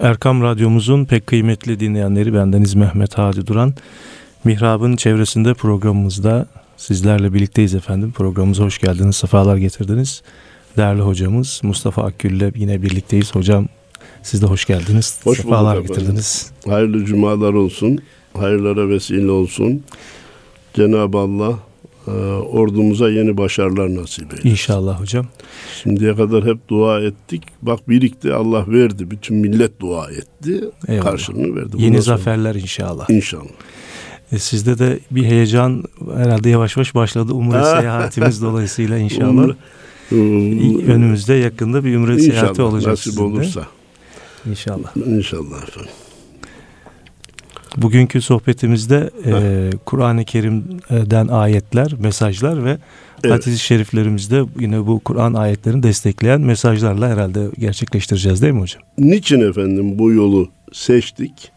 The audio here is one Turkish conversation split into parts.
Erkam Radyomuzun pek kıymetli dinleyenleri bendeniz Mehmet Hadi Duran. Mihrab'ın çevresinde programımızda sizlerle birlikteyiz efendim. Programımıza hoş geldiniz, sefalar getirdiniz. Değerli hocamız Mustafa Akgül ile yine birlikteyiz. Hocam siz de hoş geldiniz, hoş sefalar bulduk getirdiniz. Hayırlı cumalar olsun, hayırlara vesile olsun. Cenab-ı Allah ordumuza yeni başarılar nasip eylesin. İnşallah hocam. Şimdiye kadar hep dua ettik. Bak birikti Allah verdi. Bütün millet dua etti. Eyvallah. Karşılığını verdi. Yeni Bundan zaferler sonra... inşallah. İnşallah. E, sizde de bir heyecan herhalde yavaş yavaş başladı Umre seyahatimiz dolayısıyla inşallah. Umre, um, Önümüzde yakında bir Umre seyahati olacak nasip sizin olursa. İnşallah. İnşallah efendim. Bugünkü sohbetimizde e, Kur'an-ı Kerim'den ayetler, mesajlar ve evet. hadis-i şeriflerimizde yine bu Kur'an ayetlerini destekleyen mesajlarla herhalde gerçekleştireceğiz değil mi hocam? Niçin efendim bu yolu seçtik?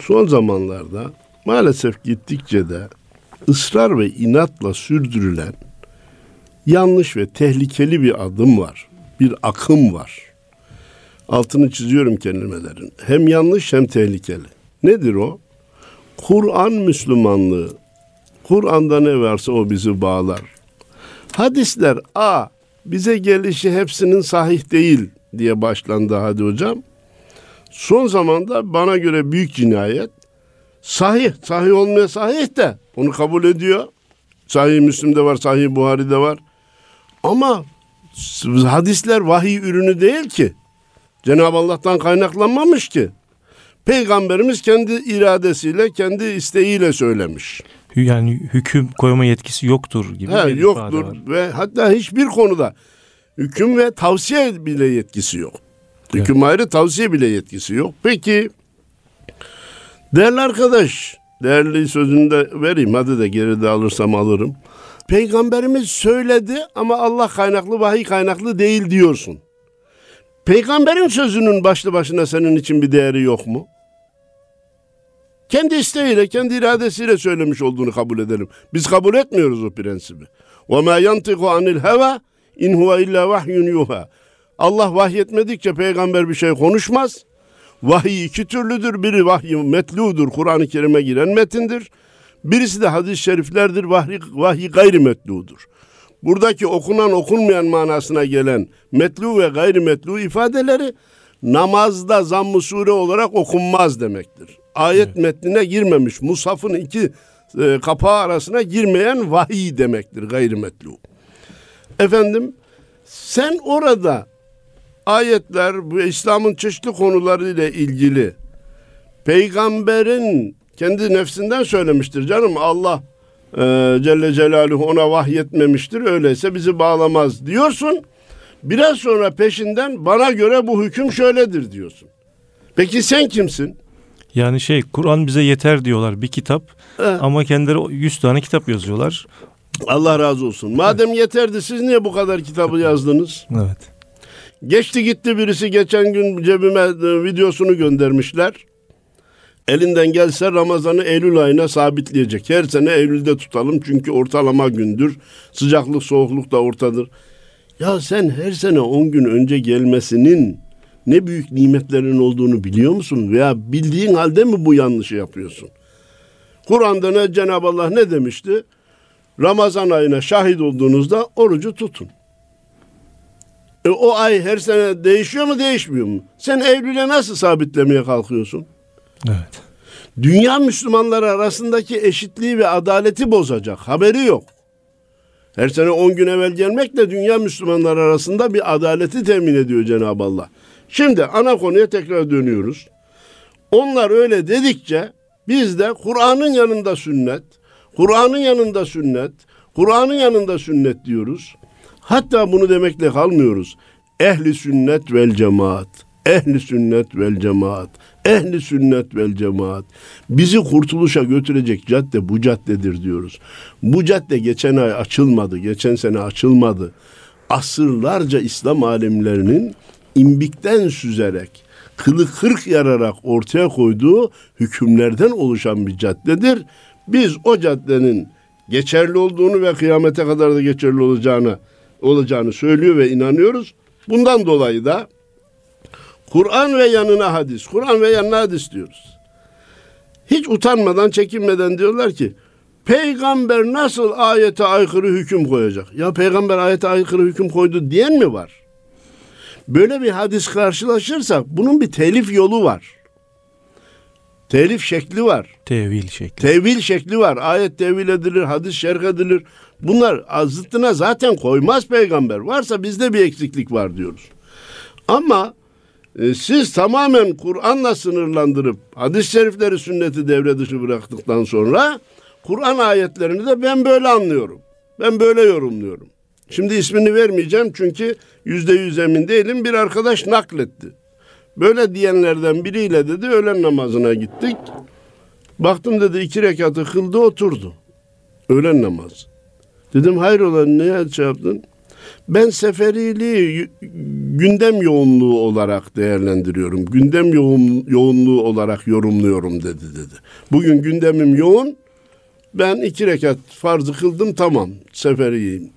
Son zamanlarda maalesef gittikçe de ısrar ve inatla sürdürülen yanlış ve tehlikeli bir adım var. Bir akım var. Altını çiziyorum kelimelerin. Hem yanlış hem tehlikeli. Nedir o? Kur'an Müslümanlığı. Kur'an'da ne varsa o bizi bağlar. Hadisler a bize gelişi hepsinin sahih değil diye başlandı hadi hocam. Son zamanda bana göre büyük cinayet. Sahih, sahih olmaya sahih de onu kabul ediyor. Sahih Müslim'de var, Sahih Buhari'de var. Ama hadisler vahiy ürünü değil ki. Cenab-ı Allah'tan kaynaklanmamış ki. Peygamberimiz kendi iradesiyle, kendi isteğiyle söylemiş. Yani hüküm koyma yetkisi yoktur gibi He, bir yoktur var. ve hatta hiçbir konuda hüküm ve tavsiye bile yetkisi yok. Evet. Hüküm ayrı tavsiye bile yetkisi yok. Peki değerli arkadaş, değerli sözünü de vereyim hadi de geride alırsam alırım. Peygamberimiz söyledi ama Allah kaynaklı, vahiy kaynaklı değil diyorsun. Peygamberin sözünün başlı başına senin için bir değeri yok mu? Kendi isteğiyle, kendi iradesiyle söylemiş olduğunu kabul edelim. Biz kabul etmiyoruz o prensibi. وَمَا يَنْتِقُ عَنِ الْهَوَى اِنْ هُوَ اِلَّا وَحْيٌ يُوهَا Allah vahyetmedikçe peygamber bir şey konuşmaz. Vahiy iki türlüdür. Biri vahiy metludur, Kur'an-ı Kerim'e giren metindir. Birisi de hadis-i şeriflerdir, vahiy, vahiy gayri metludur. Buradaki okunan okunmayan manasına gelen metlu ve gayri metlu ifadeleri namazda zamm-ı sure olarak okunmaz demektir. Ayet evet. metnine girmemiş, musafın iki e, kapağı arasına girmeyen vahiy demektir gayri metlu. Efendim sen orada ayetler bu İslam'ın çeşitli konularıyla ilgili peygamberin kendi nefsinden söylemiştir canım Allah e, Celle Celaluhu ona vahyetmemiştir. Öyleyse bizi bağlamaz diyorsun. Biraz sonra peşinden bana göre bu hüküm şöyledir diyorsun. Peki sen kimsin? Yani şey Kur'an bize yeter diyorlar bir kitap He. ama kendileri 100 tane kitap yazıyorlar. Allah razı olsun. Madem yeterdi siz niye bu kadar kitabı yazdınız? Evet. Geçti gitti birisi geçen gün cebime e, videosunu göndermişler elinden gelse Ramazan'ı Eylül ayına sabitleyecek. Her sene Eylül'de tutalım çünkü ortalama gündür. Sıcaklık soğukluk da ortadır. Ya sen her sene 10 gün önce gelmesinin ne büyük nimetlerin olduğunu biliyor musun? Veya bildiğin halde mi bu yanlışı yapıyorsun? Kur'an'da ne Cenab-ı Allah ne demişti? Ramazan ayına şahit olduğunuzda orucu tutun. E, o ay her sene değişiyor mu değişmiyor mu? Sen Eylül'e nasıl sabitlemeye kalkıyorsun? Evet. Dünya Müslümanları arasındaki eşitliği ve adaleti bozacak. Haberi yok. Her sene 10 gün evvel gelmekle dünya Müslümanları arasında bir adaleti temin ediyor Cenab-ı Allah. Şimdi ana konuya tekrar dönüyoruz. Onlar öyle dedikçe biz de Kur'an'ın yanında sünnet, Kur'an'ın yanında sünnet, Kur'an'ın yanında sünnet diyoruz. Hatta bunu demekle kalmıyoruz. Ehli sünnet vel cemaat. Ehli sünnet vel cemaat. Ehli sünnet vel cemaat. Bizi kurtuluşa götürecek cadde bu caddedir diyoruz. Bu cadde geçen ay açılmadı, geçen sene açılmadı. Asırlarca İslam alimlerinin imbikten süzerek, kılı kırk yararak ortaya koyduğu hükümlerden oluşan bir caddedir. Biz o caddenin geçerli olduğunu ve kıyamete kadar da geçerli olacağını olacağını söylüyor ve inanıyoruz. Bundan dolayı da Kur'an ve yanına hadis. Kur'an ve yanına hadis diyoruz. Hiç utanmadan, çekinmeden diyorlar ki peygamber nasıl ayete aykırı hüküm koyacak? Ya peygamber ayete aykırı hüküm koydu diyen mi var? Böyle bir hadis karşılaşırsak bunun bir telif yolu var. Telif şekli var. Tevil şekli. Tevil şekli var. Ayet tevil edilir, hadis şerh edilir. Bunlar zıttına zaten koymaz peygamber. Varsa bizde bir eksiklik var diyoruz. Ama e, siz tamamen Kur'an'la sınırlandırıp hadis-i şerifleri sünneti devre dışı bıraktıktan sonra Kur'an ayetlerini de ben böyle anlıyorum. Ben böyle yorumluyorum. Şimdi ismini vermeyeceğim çünkü yüzde yüz emin değilim. Bir arkadaş nakletti. Böyle diyenlerden biriyle dedi öğlen namazına gittik. Baktım dedi iki rekatı kıldı oturdu. Öğlen namazı. Dedim hayrola ne şey yaptın? Ben seferiliği gündem yoğunluğu olarak değerlendiriyorum. Gündem yoğun, yoğunluğu olarak yorumluyorum dedi dedi. Bugün gündemim yoğun. Ben iki rekat farzı kıldım tamam seferiyim.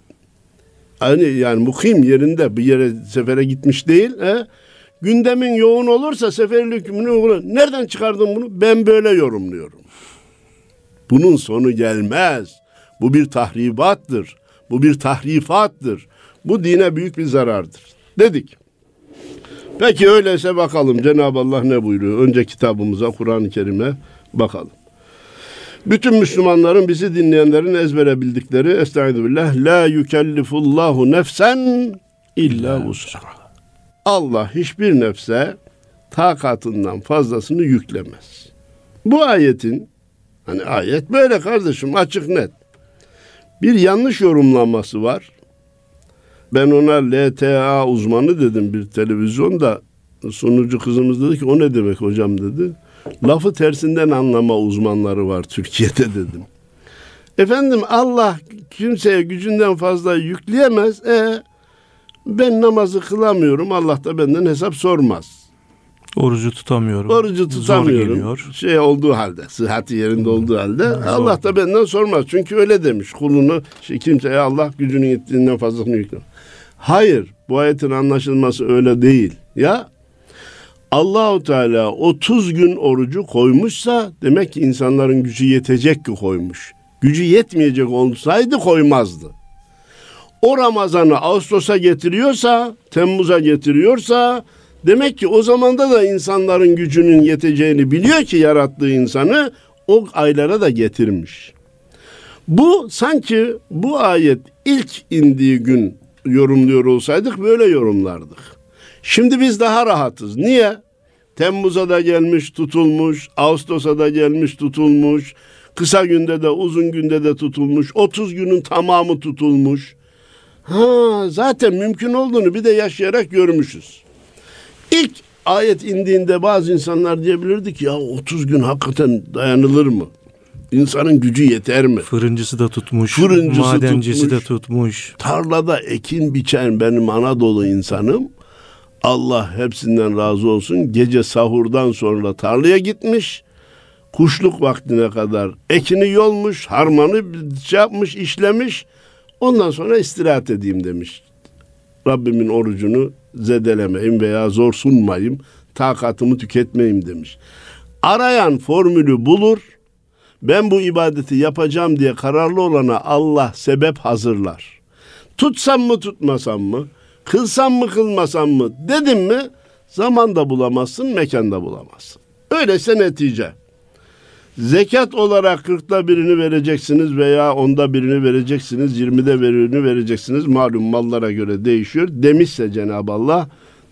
Hani yani mukim yerinde bir yere sefere gitmiş değil. He? Gündemin yoğun olursa seferlik hükmünü nereden çıkardın bunu? Ben böyle yorumluyorum. Bunun sonu gelmez. Bu bir tahribattır. Bu bir tahrifattır. Bu dine büyük bir zarardır. Dedik. Peki öyleyse bakalım Cenab-ı Allah ne buyuruyor? Önce kitabımıza, Kur'an-ı Kerim'e bakalım. Bütün Müslümanların bizi dinleyenlerin ezbere bildikleri Estaizu billah La yükellifullahu nefsen illa vus'aha Allah hiçbir nefse takatından fazlasını yüklemez. Bu ayetin hani ayet böyle kardeşim açık net. Bir yanlış yorumlaması var. Ben ona LTA uzmanı dedim bir televizyonda. Sunucu kızımız dedi ki o ne demek hocam dedi. Lafı tersinden anlama uzmanları var Türkiye'de dedim. Efendim Allah kimseye gücünden fazla yükleyemez. E ben namazı kılamıyorum. Allah da benden hesap sormaz. Orucu tutamıyorum. Orucu tutamıyorum. Şey olduğu halde, sıhhati yerinde olduğu halde Zor. Allah da benden sormaz. Çünkü öyle demiş. Kulunu şey, kimseye Allah gücünün yettiğinden fazlasını yüklemez. Hayır, bu ayetin anlaşılması öyle değil. Ya Allahu Teala 30 gün orucu koymuşsa demek ki insanların gücü yetecek ki koymuş. Gücü yetmeyecek olsaydı koymazdı o Ramazan'ı Ağustos'a getiriyorsa, Temmuz'a getiriyorsa demek ki o zamanda da insanların gücünün yeteceğini biliyor ki yarattığı insanı o aylara da getirmiş. Bu sanki bu ayet ilk indiği gün yorumluyor olsaydık böyle yorumlardık. Şimdi biz daha rahatız. Niye? Temmuz'a da gelmiş tutulmuş, Ağustos'a da gelmiş tutulmuş, kısa günde de uzun günde de tutulmuş, 30 günün tamamı tutulmuş. Ha, zaten mümkün olduğunu bir de yaşayarak görmüşüz. İlk ayet indiğinde bazı insanlar diyebilirdi ki ya 30 gün hakikaten dayanılır mı? İnsanın gücü yeter mi? Fırıncısı da tutmuş, Fırıncısı madencisi tutmuş, de tutmuş. Tarlada ekin biçen benim Anadolu insanım. Allah hepsinden razı olsun. Gece sahurdan sonra tarlaya gitmiş. Kuşluk vaktine kadar ekini yolmuş, harmanı şey yapmış, işlemiş. Ondan sonra istirahat edeyim demiş. Rabbimin orucunu zedelemeyim veya zor sunmayayım, takatımı tüketmeyeyim demiş. Arayan formülü bulur, ben bu ibadeti yapacağım diye kararlı olana Allah sebep hazırlar. Tutsam mı tutmasam mı, kılsam mı kılmasam mı dedim mi zaman da bulamazsın, mekan da bulamazsın. Öyleyse netice. Zekat olarak kırkta birini vereceksiniz veya onda birini vereceksiniz, yirmide birini vereceksiniz. Malum mallara göre değişiyor. Demişse Cenab-ı Allah,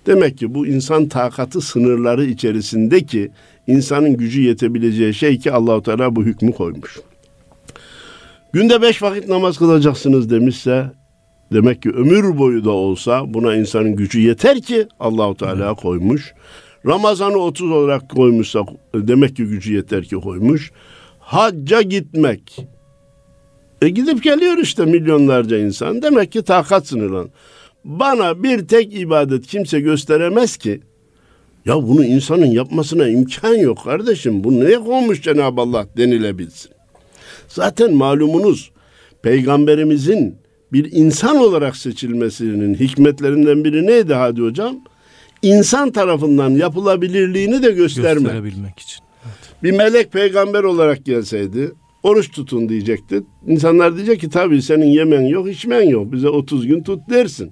demek ki bu insan takatı sınırları içerisindeki insanın gücü yetebileceği şey ki Allahu Teala bu hükmü koymuş. Günde beş vakit namaz kılacaksınız demişse demek ki ömür boyu da olsa buna insanın gücü yeter ki Allahu Teala koymuş. Ramazan'ı 30 olarak koymuşsa demek ki gücü yeter ki koymuş. Hacca gitmek. E gidip geliyor işte milyonlarca insan. Demek ki takat sınırlan. Bana bir tek ibadet kimse gösteremez ki. Ya bunu insanın yapmasına imkan yok kardeşim. Bu neye koymuş Cenab-ı Allah denilebilsin. Zaten malumunuz peygamberimizin bir insan olarak seçilmesinin hikmetlerinden biri neydi hadi hocam? insan tarafından yapılabilirliğini de gösterme. Gösterebilmek için. Bir melek peygamber olarak gelseydi oruç tutun diyecekti. İnsanlar diyecek ki tabii senin yemen yok, içmen yok. Bize 30 gün tut dersin.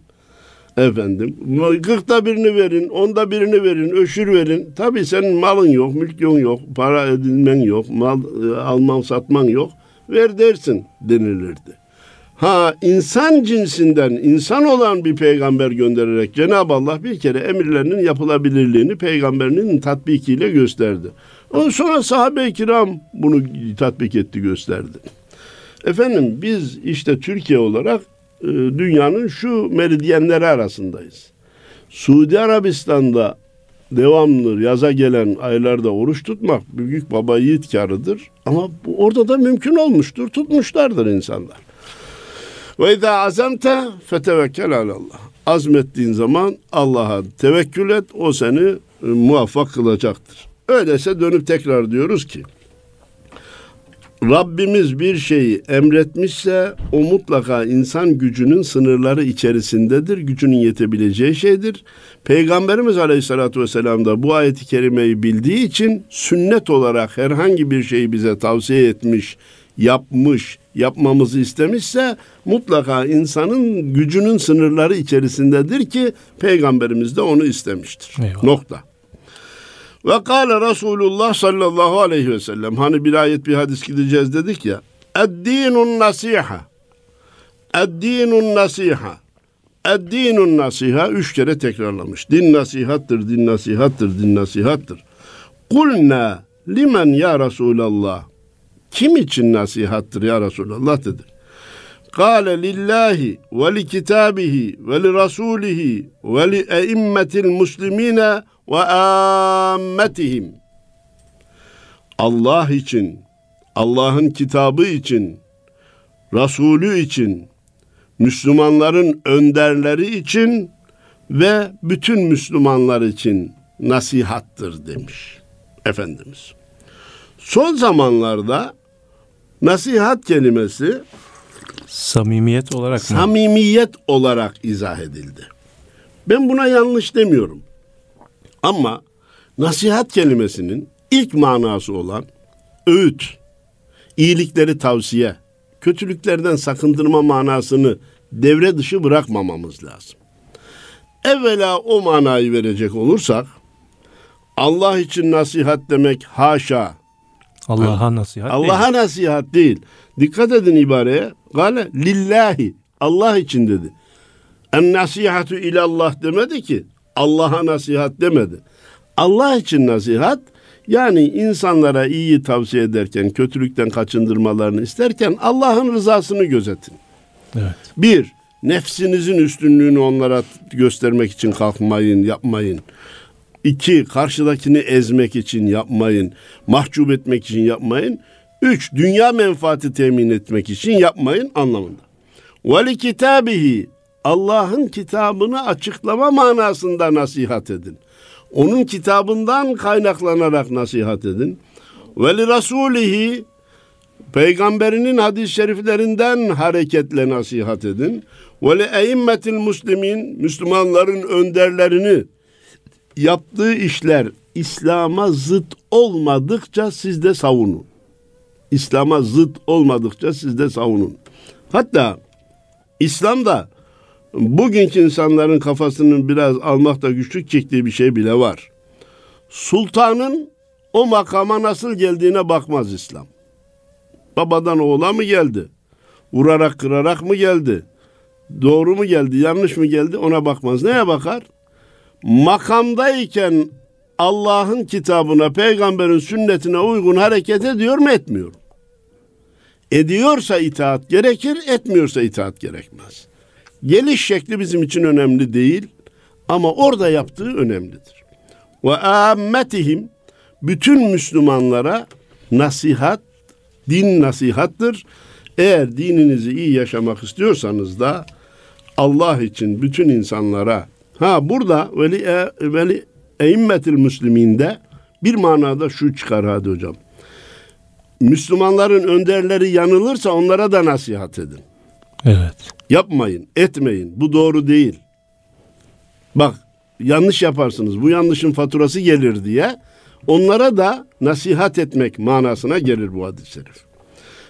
Efendim, kırkta birini verin, onda birini verin, öşür verin. Tabii senin malın yok, mülkün yok, para edinmen yok, mal e, alman satman yok. Ver dersin denilirdi. Ha insan cinsinden insan olan bir peygamber göndererek Cenab-ı Allah bir kere emirlerinin yapılabilirliğini peygamberinin tatbikiyle gösterdi. Ondan sonra sahabe-i kiram bunu tatbik etti gösterdi. Efendim biz işte Türkiye olarak e, dünyanın şu meridyenleri arasındayız. Suudi Arabistan'da devamlı yaza gelen aylarda oruç tutmak büyük baba yiğit karıdır. Ama orada da mümkün olmuştur. Tutmuşlardır insanlar. Ve izâ azamte fetevekkel alallah. Azmettiğin zaman Allah'a tevekkül et. O seni e, muvaffak kılacaktır. Öyleyse dönüp tekrar diyoruz ki Rabbimiz bir şeyi emretmişse o mutlaka insan gücünün sınırları içerisindedir. Gücünün yetebileceği şeydir. Peygamberimiz Aleyhisselatü Vesselam da bu ayeti kerimeyi bildiği için sünnet olarak herhangi bir şeyi bize tavsiye etmiş, yapmış, yapmamızı istemişse mutlaka insanın gücünün sınırları içerisindedir ki Peygamberimiz de onu istemiştir. Eyvallah. Nokta. Ve kâle Resulullah sallallahu aleyhi ve sellem. Hani bir ayet bir hadis gideceğiz dedik ya. Eddinun nasiha. Eddinun nasiha. Eddinun nasiha üç kere tekrarlamış. Din nasihattır, din nasihattır, din nasihattır. Kulna limen ya Resulallah. Kim için nasihattır ya Resulallah dedi. Kale lillahi ve li kitabihi ve li rasulihi ve li eimmetil muslimine ve ammetihim. Allah için, Allah'ın kitabı için, Resulü için, Müslümanların önderleri için ve bütün Müslümanlar için nasihattır demiş Efendimiz. Son zamanlarda nasihat kelimesi Samimiyet olarak mı? samimiyet olarak izah edildi. Ben buna yanlış demiyorum. Ama nasihat kelimesinin ilk manası olan öğüt, iyilikleri tavsiye, kötülüklerden sakındırma manasını devre dışı bırakmamamız lazım. Evvela o manayı verecek olursak Allah için nasihat demek haşa, Allah'a nasihat. Allah'a nasihat değil. Dikkat edin ibareye. Gale lillahi. Allah için dedi. En nasihatu ilallah demedi ki. Allah'a nasihat demedi. Allah için nasihat yani insanlara iyi tavsiye ederken, kötülükten kaçındırmalarını isterken Allah'ın rızasını gözetin. Evet. Bir, nefsinizin üstünlüğünü onlara göstermek için kalkmayın, yapmayın. İki, karşıdakini ezmek için yapmayın. Mahcup etmek için yapmayın. Üç, dünya menfaati temin etmek için yapmayın anlamında. Ve li kitabihi Allah'ın kitabını açıklama manasında nasihat edin. Onun kitabından kaynaklanarak nasihat edin. Ve li rasulihi Peygamberinin hadis-i şeriflerinden hareketle nasihat edin. Ve eimmetil muslimin Müslümanların önderlerini yaptığı işler İslam'a zıt olmadıkça siz de savunun. İslam'a zıt olmadıkça siz de savunun. Hatta İslam'da bugünkü insanların kafasının biraz almakta güçlük çektiği bir şey bile var. Sultanın o makama nasıl geldiğine bakmaz İslam. Babadan oğula mı geldi? Vurarak kırarak mı geldi? Doğru mu geldi, yanlış mı geldi ona bakmaz. Neye bakar? Makamdayken Allah'ın kitabına, peygamberin sünnetine uygun hareket ediyor mu etmiyor? Ediyorsa itaat gerekir, etmiyorsa itaat gerekmez. Geliş şekli bizim için önemli değil ama orada yaptığı önemlidir. Ve ammetihim bütün Müslümanlara nasihat, din nasihattır. Eğer dininizi iyi yaşamak istiyorsanız da Allah için bütün insanlara ha burada veli e, veli eimmetil müsliminde bir manada şu çıkar hadi hocam. Müslümanların önderleri yanılırsa onlara da nasihat edin. Evet. Yapmayın, etmeyin. Bu doğru değil. Bak yanlış yaparsınız. Bu yanlışın faturası gelir diye onlara da nasihat etmek manasına gelir bu hadis-i şerif.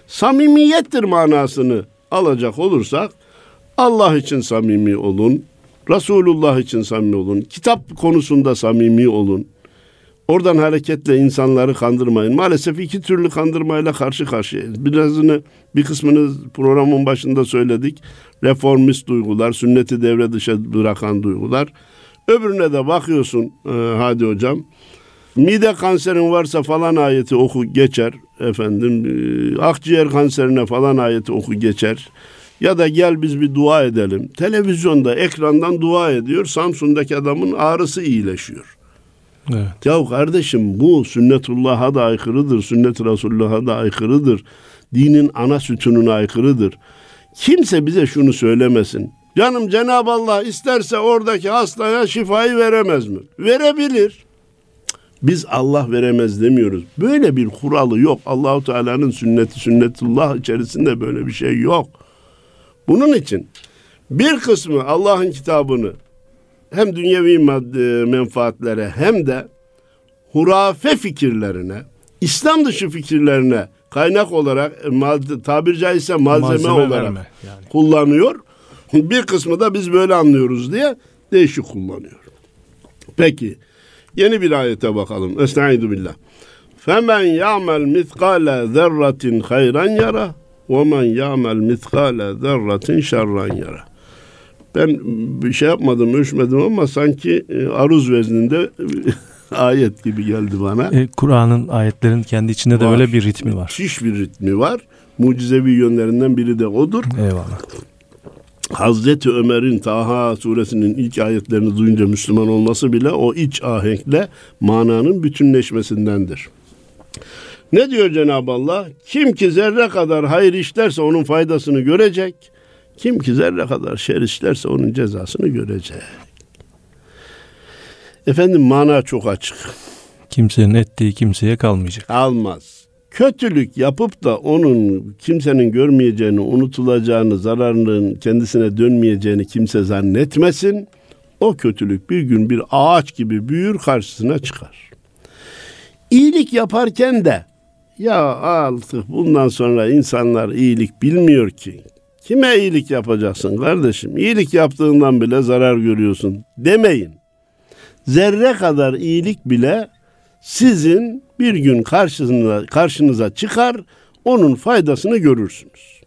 Samimiyettir manasını alacak olursak Allah için samimi olun, Resulullah için samimi olun, kitap konusunda samimi olun. Oradan hareketle insanları kandırmayın. Maalesef iki türlü kandırmayla karşı karşıyayız. Birazını bir kısmını programın başında söyledik. Reformist duygular, sünneti devre dışı bırakan duygular. Öbürüne de bakıyorsun e, hadi hocam. Mide kanserin varsa falan ayeti oku geçer efendim. E, akciğer kanserine falan ayeti oku geçer. Ya da gel biz bir dua edelim. Televizyonda ekrandan dua ediyor. Samsun'daki adamın ağrısı iyileşiyor. Evet. Ya kardeşim bu sünnetullah'a da aykırıdır. Sünnet Resulullah'a da aykırıdır. Dinin ana sütununa aykırıdır. Kimse bize şunu söylemesin. Canım Cenab-ı Allah isterse oradaki hastaya şifayı veremez mi? Verebilir. Biz Allah veremez demiyoruz. Böyle bir kuralı yok. Allahu Teala'nın sünneti sünnetullah içerisinde böyle bir şey yok. Bunun için bir kısmı Allah'ın kitabını hem dünyevi madde, menfaatlere hem de hurafe fikirlerine, İslam dışı fikirlerine kaynak olarak e, tabir caizse malzeme, Malzeme olarak yani. kullanıyor. Bir kısmı da biz böyle anlıyoruz diye değişik kullanıyor. Peki yeni bir ayete bakalım. Estaizu billah. Femen ya'mel mitkale zerratin hayran yara men ya'mel mitkale zerratin şerran yara. Ben bir şey yapmadım, ölçmedim ama sanki e, aruz vezninde ayet gibi geldi bana. E, Kur'an'ın ayetlerin kendi içinde de Var. öyle bir ritmi var. Müthiş bir ritmi var. Mucizevi yönlerinden biri de odur. Eyvallah. Hazreti Ömer'in Taha suresinin ilk ayetlerini duyunca Müslüman olması bile o iç ahenkle mananın bütünleşmesindendir. Ne diyor Cenab-ı Allah? Kim ki zerre kadar hayır işlerse onun faydasını görecek. Kim ki zerre kadar şer işlerse onun cezasını görecek. Efendim mana çok açık. Kimsenin ettiği kimseye kalmayacak. almaz. Kötülük yapıp da onun kimsenin görmeyeceğini, unutulacağını, zararının kendisine dönmeyeceğini kimse zannetmesin. O kötülük bir gün bir ağaç gibi büyür karşısına çıkar. İyilik yaparken de ya artık bundan sonra insanlar iyilik bilmiyor ki. Kime iyilik yapacaksın kardeşim? İyilik yaptığından bile zarar görüyorsun demeyin. Zerre kadar iyilik bile sizin bir gün karşınıza, karşınıza çıkar, onun faydasını görürsünüz.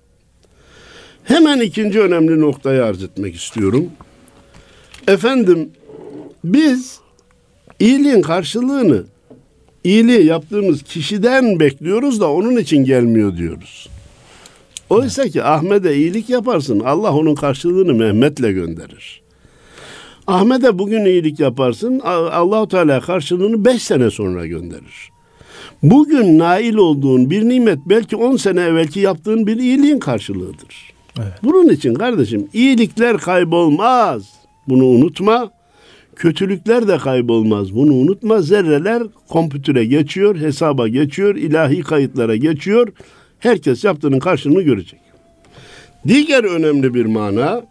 Hemen ikinci önemli noktayı arz etmek istiyorum. Efendim, biz iyiliğin karşılığını iyiliği yaptığımız kişiden bekliyoruz da onun için gelmiyor diyoruz. Oysa ki Ahmet'e iyilik yaparsın, Allah onun karşılığını Mehmet'le gönderir. Ahmet'e bugün iyilik yaparsın. Allahu Teala karşılığını beş sene sonra gönderir. Bugün nail olduğun bir nimet belki on sene evvelki yaptığın bir iyiliğin karşılığıdır. Evet. Bunun için kardeşim iyilikler kaybolmaz. Bunu unutma. Kötülükler de kaybolmaz. Bunu unutma. Zerreler kompütüre geçiyor, hesaba geçiyor, ilahi kayıtlara geçiyor. Herkes yaptığının karşılığını görecek. Diğer önemli bir mana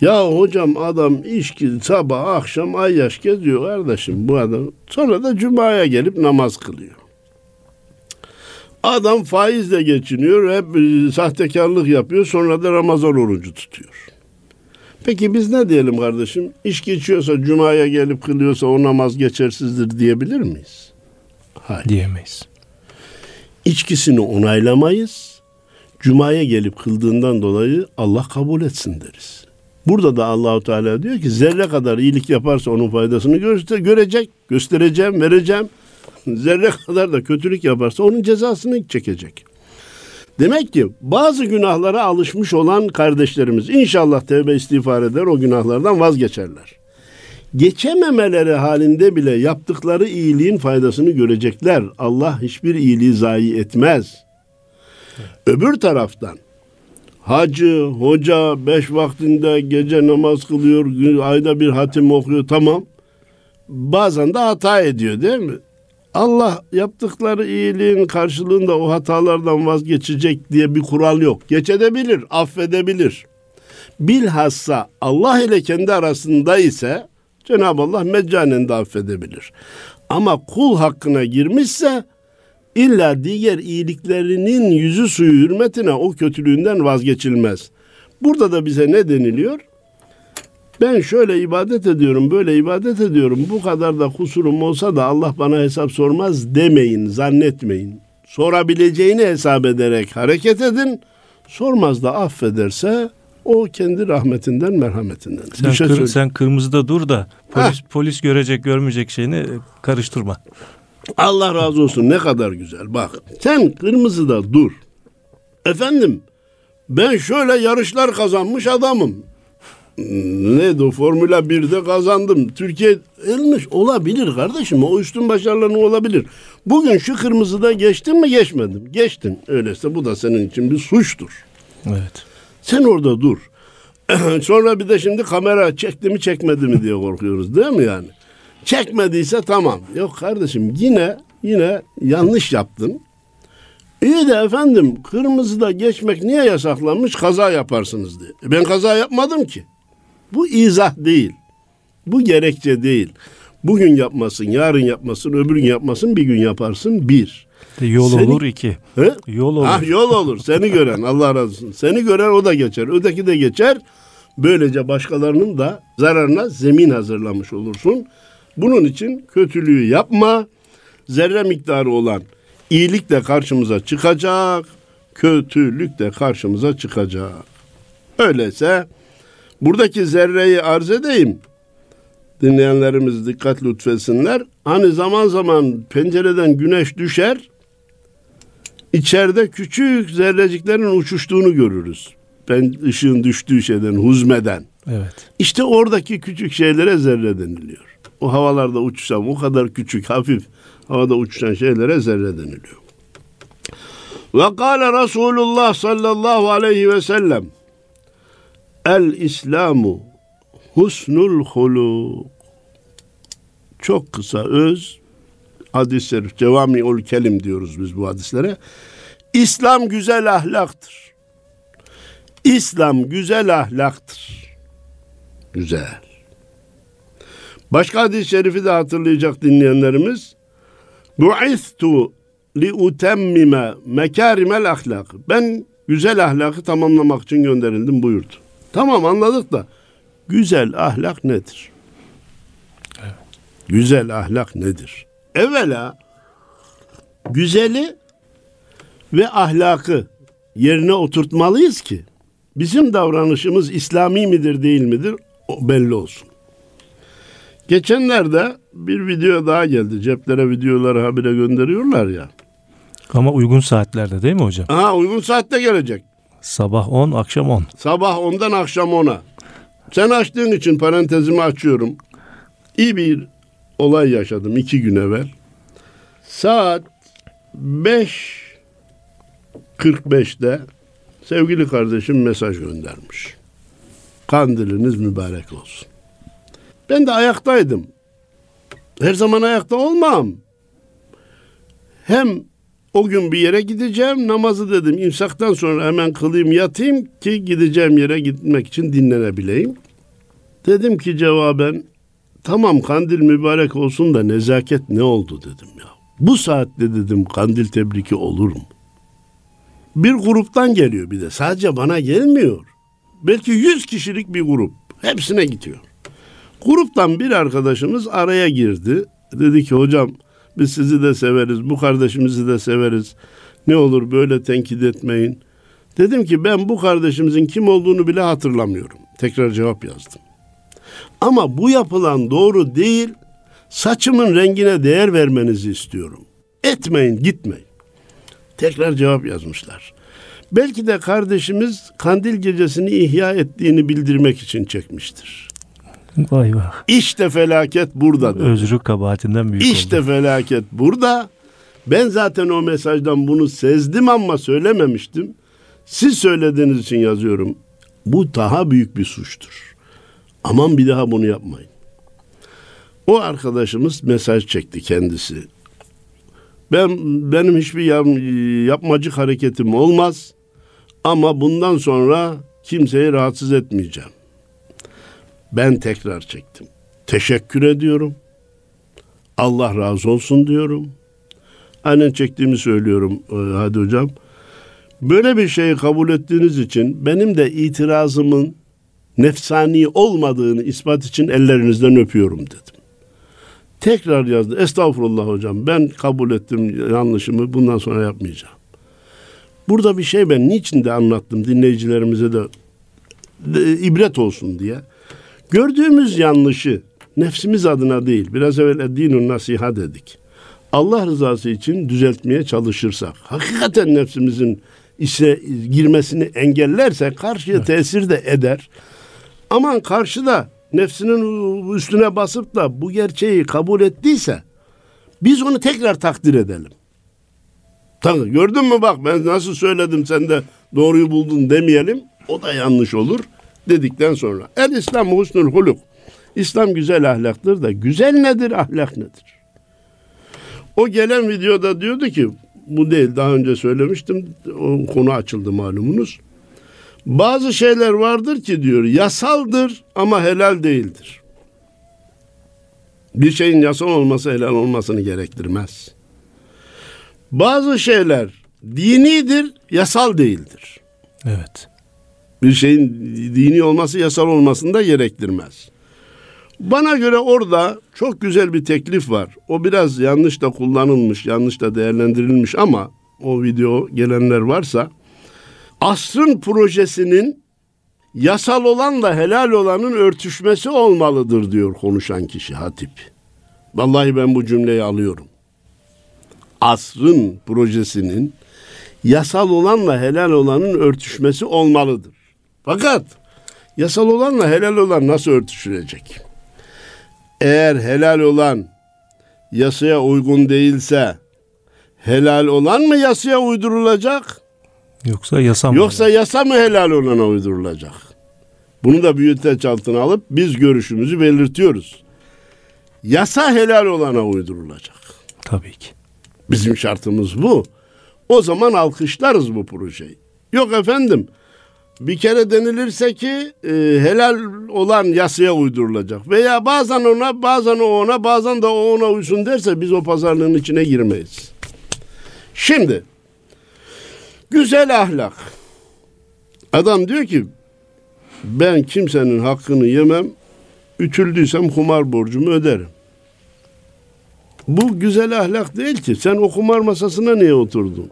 ya hocam adam işki sabah akşam ay yaş geziyor kardeşim bu adam. Sonra da cumaya gelip namaz kılıyor. Adam faizle geçiniyor, hep e, sahtekarlık yapıyor, sonra da Ramazan orucu tutuyor. Peki biz ne diyelim kardeşim? İşki içiyorsa, cumaya gelip kılıyorsa o namaz geçersizdir diyebilir miyiz? Hayır. Diyemeyiz. İçkisini onaylamayız. Cumaya gelip kıldığından dolayı Allah kabul etsin deriz. Burada da Allahu Teala diyor ki zerre kadar iyilik yaparsa onun faydasını göster görecek, göstereceğim, vereceğim. Zerre kadar da kötülük yaparsa onun cezasını çekecek. Demek ki bazı günahlara alışmış olan kardeşlerimiz inşallah tevbe istiğfar eder o günahlardan vazgeçerler. Geçememeleri halinde bile yaptıkları iyiliğin faydasını görecekler. Allah hiçbir iyiliği zayi etmez. Öbür taraftan hacı, hoca beş vaktinde gece namaz kılıyor, ayda bir hatim okuyor tamam. Bazen de hata ediyor değil mi? Allah yaptıkları iyiliğin karşılığında o hatalardan vazgeçecek diye bir kural yok. Geçebilir, affedebilir. Bilhassa Allah ile kendi arasında ise Cenab-ı Allah meccanen de affedebilir. Ama kul hakkına girmişse illa diğer iyiliklerinin yüzü suyu hürmetine o kötülüğünden vazgeçilmez. Burada da bize ne deniliyor? Ben şöyle ibadet ediyorum, böyle ibadet ediyorum. Bu kadar da kusurum olsa da Allah bana hesap sormaz demeyin, zannetmeyin. Sorabileceğini hesap ederek hareket edin. Sormaz da affederse o kendi rahmetinden, merhametinden. Sen, şey kır- sen kırmızıda dur da polis, polis görecek görmeyecek şeyini e, karıştırma. Allah razı olsun ne kadar güzel. Bak sen kırmızıda dur. Efendim ben şöyle yarışlar kazanmış adamım. Neydi o Formula 1'de kazandım. Türkiye elmiş olabilir kardeşim. O üstün başarıların olabilir. Bugün şu kırmızıda geçtin mi geçmedim. Geçtin. Öyleyse bu da senin için bir suçtur. Evet. Sen orada dur. Sonra bir de şimdi kamera çekti mi çekmedi mi diye korkuyoruz değil mi yani? Çekmediyse tamam. Yok kardeşim yine yine yanlış yaptın. İyi de efendim kırmızıda geçmek niye yasaklanmış? Kaza yaparsınız diye. E ben kaza yapmadım ki. Bu izah değil. Bu gerekçe değil. Bugün yapmasın, yarın yapmasın, öbür gün yapmasın, bir gün yaparsın. Bir. De yol Senin- olur iki. He? Yol olur. Ah yol olur. Seni gören Allah razı olsun. Seni gören o da geçer. Öteki de geçer. Böylece başkalarının da zararına zemin hazırlamış olursun. Bunun için kötülüğü yapma. Zerre miktarı olan iyilik de karşımıza çıkacak. Kötülük de karşımıza çıkacak. Öyleyse buradaki zerreyi arz edeyim. Dinleyenlerimiz dikkat lütfetsinler. Hani zaman zaman pencereden güneş düşer. İçeride küçük zerreciklerin uçuştuğunu görürüz. Ben ışığın düştüğü şeyden, huzmeden. Evet. İşte oradaki küçük şeylere zerre deniliyor. O havalarda uçuşan, o kadar küçük, hafif havada uçuşan şeylere zerre deniliyor. Ve kâle Resulullah sallallahu aleyhi ve sellem El İslamu husnul huluk Çok kısa öz hadis-i şerif cevami'ul kelim diyoruz biz bu hadislere. İslam güzel ahlaktır. İslam güzel ahlaktır. Güzel. Başka hadis-i şerifi de hatırlayacak dinleyenlerimiz. Bu'istu li utemmime mekarimel ahlak. Ben güzel ahlakı tamamlamak için gönderildim buyurdu. Tamam anladık da güzel ahlak nedir? Güzel ahlak nedir? Evvela güzeli ve ahlakı yerine oturtmalıyız ki bizim davranışımız İslami midir değil midir o belli olsun. Geçenlerde bir video daha geldi. Ceplere videoları habire gönderiyorlar ya. Ama uygun saatlerde değil mi hocam? Aha uygun saatte gelecek. Sabah 10, akşam 10. Sabah 10'dan akşam 10'a. Sen açtığın için parantezimi açıyorum. İyi bir olay yaşadım iki gün evvel. Saat 5.45'te sevgili kardeşim mesaj göndermiş. Kandiliniz mübarek olsun. Ben de ayaktaydım. Her zaman ayakta olmam. Hem o gün bir yere gideceğim. Namazı dedim imsaktan sonra hemen kılayım yatayım ki gideceğim yere gitmek için dinlenebileyim. Dedim ki cevaben tamam kandil mübarek olsun da nezaket ne oldu dedim ya. Bu saatte dedim kandil tebriki olur mu? Bir gruptan geliyor bir de sadece bana gelmiyor. Belki yüz kişilik bir grup hepsine gidiyor. Gruptan bir arkadaşımız araya girdi. Dedi ki hocam biz sizi de severiz, bu kardeşimizi de severiz. Ne olur böyle tenkit etmeyin. Dedim ki ben bu kardeşimizin kim olduğunu bile hatırlamıyorum. Tekrar cevap yazdım. Ama bu yapılan doğru değil. Saçımın rengine değer vermenizi istiyorum. Etmeyin, gitmeyin. Tekrar cevap yazmışlar. Belki de kardeşimiz kandil gecesini ihya ettiğini bildirmek için çekmiştir. Vay vay. İşte felaket burada. dedi. Özrü kabahatinden büyük İşte oldu. felaket burada. Ben zaten o mesajdan bunu sezdim ama söylememiştim. Siz söylediğiniz için yazıyorum. Bu daha büyük bir suçtur. Aman bir daha bunu yapmayın. O arkadaşımız mesaj çekti kendisi. Ben benim hiçbir yap- yapmacık hareketim olmaz ama bundan sonra kimseyi rahatsız etmeyeceğim. Ben tekrar çektim. Teşekkür ediyorum. Allah razı olsun diyorum. Aynen çektiğimi söylüyorum e, hadi hocam. Böyle bir şeyi kabul ettiğiniz için benim de itirazımın nefsani olmadığını ispat için ellerinizden öpüyorum dedim. Tekrar yazdı. Estağfurullah hocam ben kabul ettim yanlışımı bundan sonra yapmayacağım. Burada bir şey ben niçin de anlattım dinleyicilerimize de, de ibret olsun diye. Gördüğümüz yanlışı nefsimiz adına değil biraz evvel dinun nasiha dedik. Allah rızası için düzeltmeye çalışırsak hakikaten nefsimizin işe girmesini engellerse karşıya evet. tesir de eder. Aman karşıda nefsinin üstüne basıp da bu gerçeği kabul ettiyse biz onu tekrar takdir edelim. Tabii gördün mü bak ben nasıl söyledim sen de doğruyu buldun demeyelim. O da yanlış olur dedikten sonra. El İslam husnul huluk. İslam güzel ahlaktır da güzel nedir ahlak nedir? O gelen videoda diyordu ki bu değil daha önce söylemiştim o konu açıldı malumunuz. Bazı şeyler vardır ki diyor yasaldır ama helal değildir. Bir şeyin yasal olması helal olmasını gerektirmez. Bazı şeyler dinidir, yasal değildir. Evet. Bir şeyin dini olması yasal olmasını da gerektirmez. Bana göre orada çok güzel bir teklif var. O biraz yanlış da kullanılmış, yanlış da değerlendirilmiş ama o video gelenler varsa asrın projesinin yasal olanla helal olanın örtüşmesi olmalıdır diyor konuşan kişi Hatip. Vallahi ben bu cümleyi alıyorum. Asrın projesinin yasal olanla helal olanın örtüşmesi olmalıdır. Fakat yasal olanla helal olan nasıl örtüşülecek? Eğer helal olan yasaya uygun değilse helal olan mı yasaya uydurulacak? Yoksa yasa mı? Yoksa yasa mı helal olana uydurulacak? Bunu da büyüteç altına alıp biz görüşümüzü belirtiyoruz. Yasa helal olana uydurulacak. Tabii ki. Bizim şartımız bu. O zaman alkışlarız bu projeyi. Yok efendim bir kere denilirse ki e, helal olan yasaya uydurulacak. Veya bazen ona bazen o ona bazen de o ona uysun derse biz o pazarlığın içine girmeyiz. Şimdi güzel ahlak. Adam diyor ki ben kimsenin hakkını yemem. Ütüldüysem kumar borcumu öderim. Bu güzel ahlak değil ki. Sen o kumar masasına niye oturdun?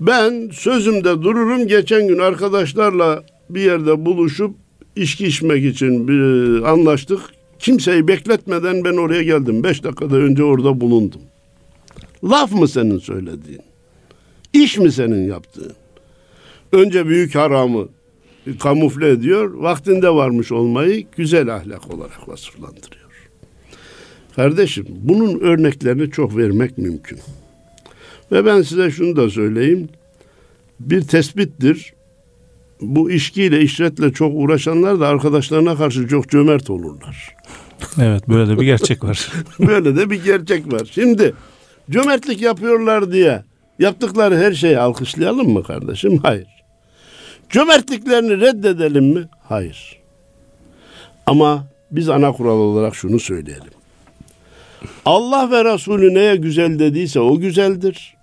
Ben sözümde dururum. Geçen gün arkadaşlarla bir yerde buluşup içki içmek için bir anlaştık. Kimseyi bekletmeden ben oraya geldim. Beş dakikada önce orada bulundum. Laf mı senin söylediğin? İş mi senin yaptığın? Önce büyük haramı kamufle ediyor. Vaktinde varmış olmayı güzel ahlak olarak vasıflandırıyor. Kardeşim bunun örneklerini çok vermek mümkün. Ve ben size şunu da söyleyeyim. Bir tespittir. Bu işkiyle, işretle çok uğraşanlar da arkadaşlarına karşı çok cömert olurlar. Evet böyle de bir gerçek var. böyle de bir gerçek var. Şimdi cömertlik yapıyorlar diye yaptıkları her şeyi alkışlayalım mı kardeşim? Hayır. Cömertliklerini reddedelim mi? Hayır. Ama biz ana kural olarak şunu söyleyelim. Allah ve Resulü neye güzel dediyse o güzeldir.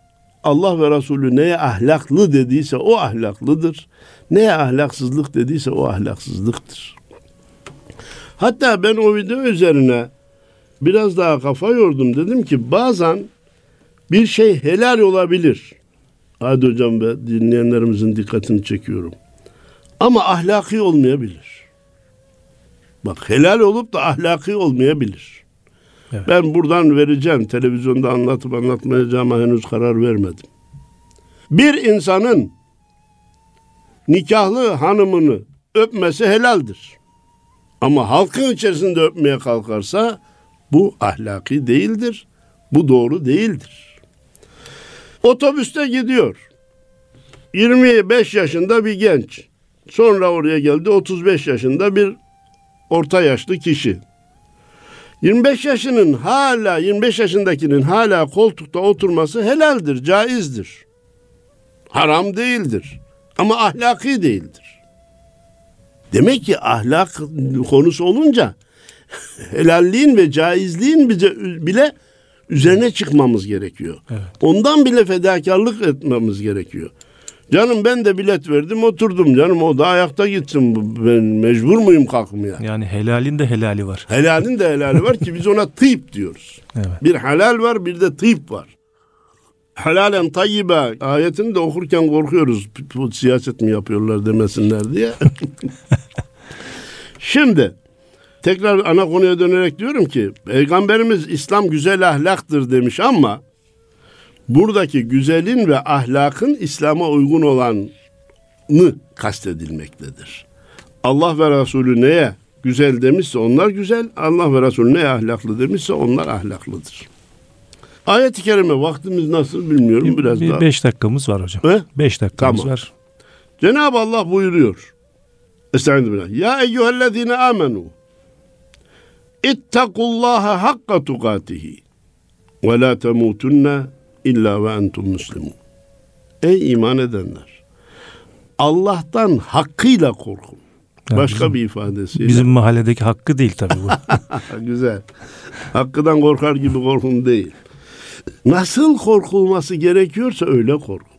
Allah ve Resulü neye ahlaklı dediyse o ahlaklıdır. Neye ahlaksızlık dediyse o ahlaksızlıktır. Hatta ben o video üzerine biraz daha kafa yordum. Dedim ki bazen bir şey helal olabilir. Hadi hocam ve dinleyenlerimizin dikkatini çekiyorum. Ama ahlaki olmayabilir. Bak helal olup da ahlaki olmayabilir. Evet. Ben buradan vereceğim. Televizyonda anlatıp anlatmayacağıma henüz karar vermedim. Bir insanın nikahlı hanımını öpmesi helaldir. Ama halkın içerisinde öpmeye kalkarsa bu ahlaki değildir. Bu doğru değildir. Otobüste gidiyor. 25 yaşında bir genç. Sonra oraya geldi 35 yaşında bir orta yaşlı kişi. 25 yaşının hala 25 yaşındakinin hala koltukta oturması helaldir, caizdir. Haram değildir. Ama ahlaki değildir. Demek ki ahlak konusu olunca helalliğin ve caizliğin bize bile üzerine çıkmamız gerekiyor. Evet. Ondan bile fedakarlık etmemiz gerekiyor. Canım ben de bilet verdim oturdum canım o da ayakta gitsin ben mecbur muyum kalkmaya? Yani helalin de helali var. Helalin de helali var ki biz ona tıp diyoruz. Evet. Bir helal var bir de tıp var. Helalen tayyibe ayetini de okurken korkuyoruz. Bu siyaset mi yapıyorlar demesinler diye. Şimdi tekrar ana konuya dönerek diyorum ki Peygamberimiz İslam güzel ahlaktır demiş ama buradaki güzelin ve ahlakın İslam'a uygun olanı kastedilmektedir. Allah ve Resulü neye güzel demişse onlar güzel, Allah ve Resulü neye ahlaklı demişse onlar ahlaklıdır. Ayet-i kerime vaktimiz nasıl bilmiyorum biraz bir daha. beş dakikamız var hocam. He? Beş dakikamız Tamam. var. Cenab-ı Allah buyuruyor. Estaizu billah. Ya eyyühellezine amenu. İttakullaha hakka tukatihi. Ve la temutunne illa ve entum muslimun. Ey iman edenler. Allah'tan hakkıyla korkun. Yani Başka bizim, bir ifadesiyle. bizim mahalledeki hakkı değil tabii bu. Güzel. Hakkıdan korkar gibi korkun değil. Nasıl korkulması gerekiyorsa öyle korkun.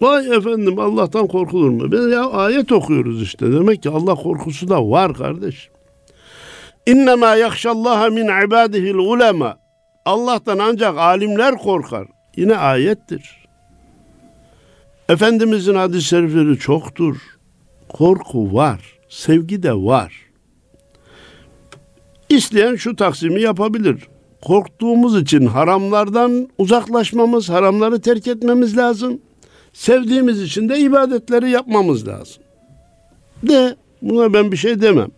Vay efendim Allah'tan korkulur mu? Biz ya ayet okuyoruz işte. Demek ki Allah korkusu da var kardeş. İnnemâ yakşallâhe min ibâdihil ulema. Allah'tan ancak alimler korkar. Yine ayettir. Efendimizin hadis-i şerifleri çoktur. Korku var. Sevgi de var. İsteyen şu taksimi yapabilir. Korktuğumuz için haramlardan uzaklaşmamız, haramları terk etmemiz lazım. Sevdiğimiz için de ibadetleri yapmamız lazım. De buna ben bir şey demem.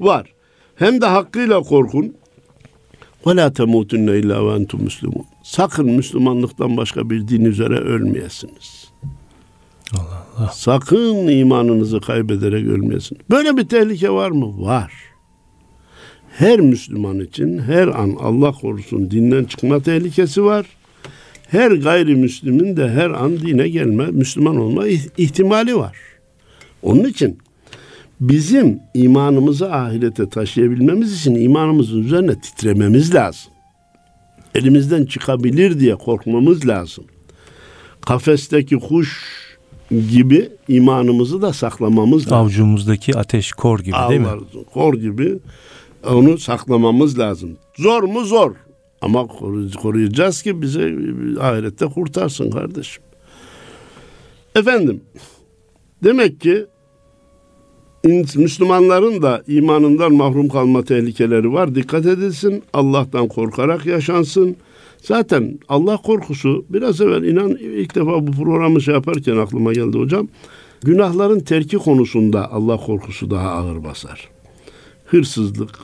Var. Hem de hakkıyla korkun. Ve la temutunne illa ve entum muslimun. Sakın Müslümanlıktan başka bir din üzere ölmeyesiniz. Allah Allah. Sakın imanınızı kaybederek ölmeyesiniz. Böyle bir tehlike var mı? Var. Her Müslüman için her an Allah korusun dinden çıkma tehlikesi var. Her gayrimüslimin de her an dine gelme, Müslüman olma ih- ihtimali var. Onun için bizim imanımızı ahirete taşıyabilmemiz için imanımızın üzerine titrememiz lazım. Elimizden çıkabilir diye korkmamız lazım. Kafesteki kuş gibi imanımızı da saklamamız lazım. Avucumuzdaki ateş kor gibi değil mi? Kor gibi onu saklamamız lazım. Zor mu zor. Ama koru- koruyacağız ki bize ahirette kurtarsın kardeşim. Efendim demek ki Müslümanların da imanından mahrum kalma tehlikeleri var. Dikkat edilsin. Allah'tan korkarak yaşansın. Zaten Allah korkusu biraz evvel inan ilk defa bu programı şey yaparken aklıma geldi hocam. Günahların terki konusunda Allah korkusu daha ağır basar. Hırsızlık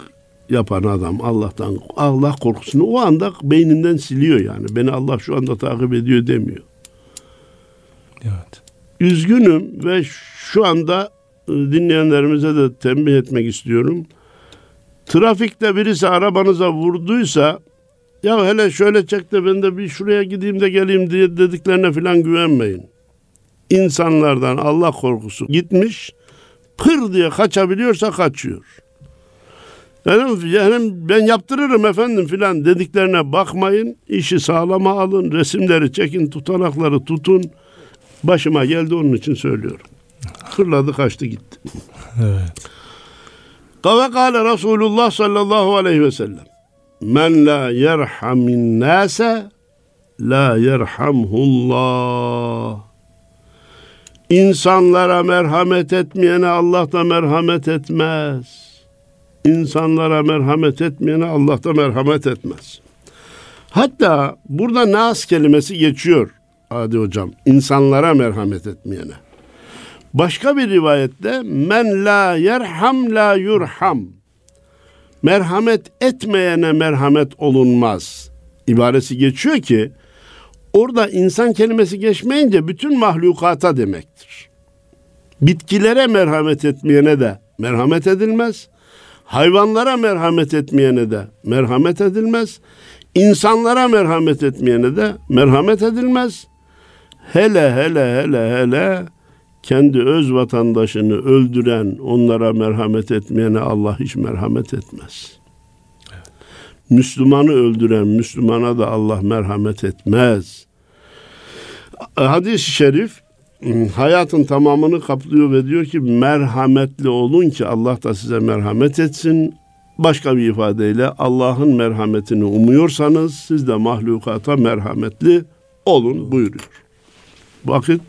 yapan adam Allah'tan Allah korkusunu o anda beyninden siliyor yani. Beni Allah şu anda takip ediyor demiyor. Evet. Üzgünüm ve şu anda dinleyenlerimize de tembih etmek istiyorum. Trafikte birisi arabanıza vurduysa ya hele şöyle çek de ben de bir şuraya gideyim de geleyim diye dediklerine falan güvenmeyin. İnsanlardan Allah korkusu gitmiş pır diye kaçabiliyorsa kaçıyor. Yani, yani ben yaptırırım efendim filan dediklerine bakmayın. İşi sağlama alın. Resimleri çekin, tutanakları tutun. Başıma geldi onun için söylüyorum. Fırladı kaçtı gitti. Evet. Ve kâle Resulullah sallallahu aleyhi ve sellem. Men la yerhamin nase la yerhamhullah. İnsanlara merhamet etmeyene Allah da merhamet etmez. İnsanlara merhamet etmeyene Allah da merhamet etmez. Hatta burada nas kelimesi geçiyor Adi hocam. İnsanlara merhamet etmeyene. Başka bir rivayette men la yerham la yurham. Merhamet etmeyene merhamet olunmaz. İbaresi geçiyor ki orada insan kelimesi geçmeyince bütün mahlukata demektir. Bitkilere merhamet etmeyene de merhamet edilmez. Hayvanlara merhamet etmeyene de merhamet edilmez. İnsanlara merhamet etmeyene de merhamet edilmez. Hele hele hele hele kendi öz vatandaşını öldüren, onlara merhamet etmeyene Allah hiç merhamet etmez. Müslümanı öldüren Müslümana da Allah merhamet etmez. Hadis-i şerif hayatın tamamını kaplıyor ve diyor ki merhametli olun ki Allah da size merhamet etsin. Başka bir ifadeyle Allah'ın merhametini umuyorsanız siz de mahlukata merhametli olun buyuruyor. Vakit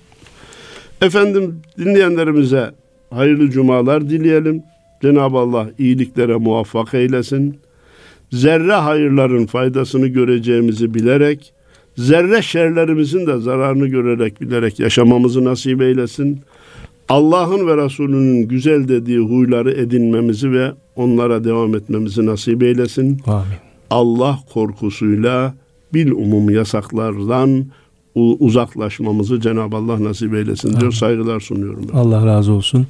efendim dinleyenlerimize hayırlı cumalar dileyelim. Cenab-ı Allah iyiliklere muvaffak eylesin. Zerre hayırların faydasını göreceğimizi bilerek zerre şerlerimizin de zararını görerek bilerek yaşamamızı nasip eylesin. Allah'ın ve Resulünün güzel dediği huyları edinmemizi ve onlara devam etmemizi nasip eylesin. Amin. Allah korkusuyla bil umum yasaklardan uzaklaşmamızı Cenab-ı Allah nasip eylesin diyor. Amin. Saygılar sunuyorum. Ben. Allah razı olsun.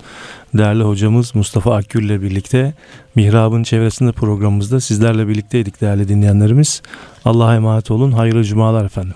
Değerli hocamız Mustafa Akgül ile birlikte Mihrab'ın çevresinde programımızda sizlerle birlikteydik değerli dinleyenlerimiz. Allah'a emanet olun. Hayırlı cumalar efendim.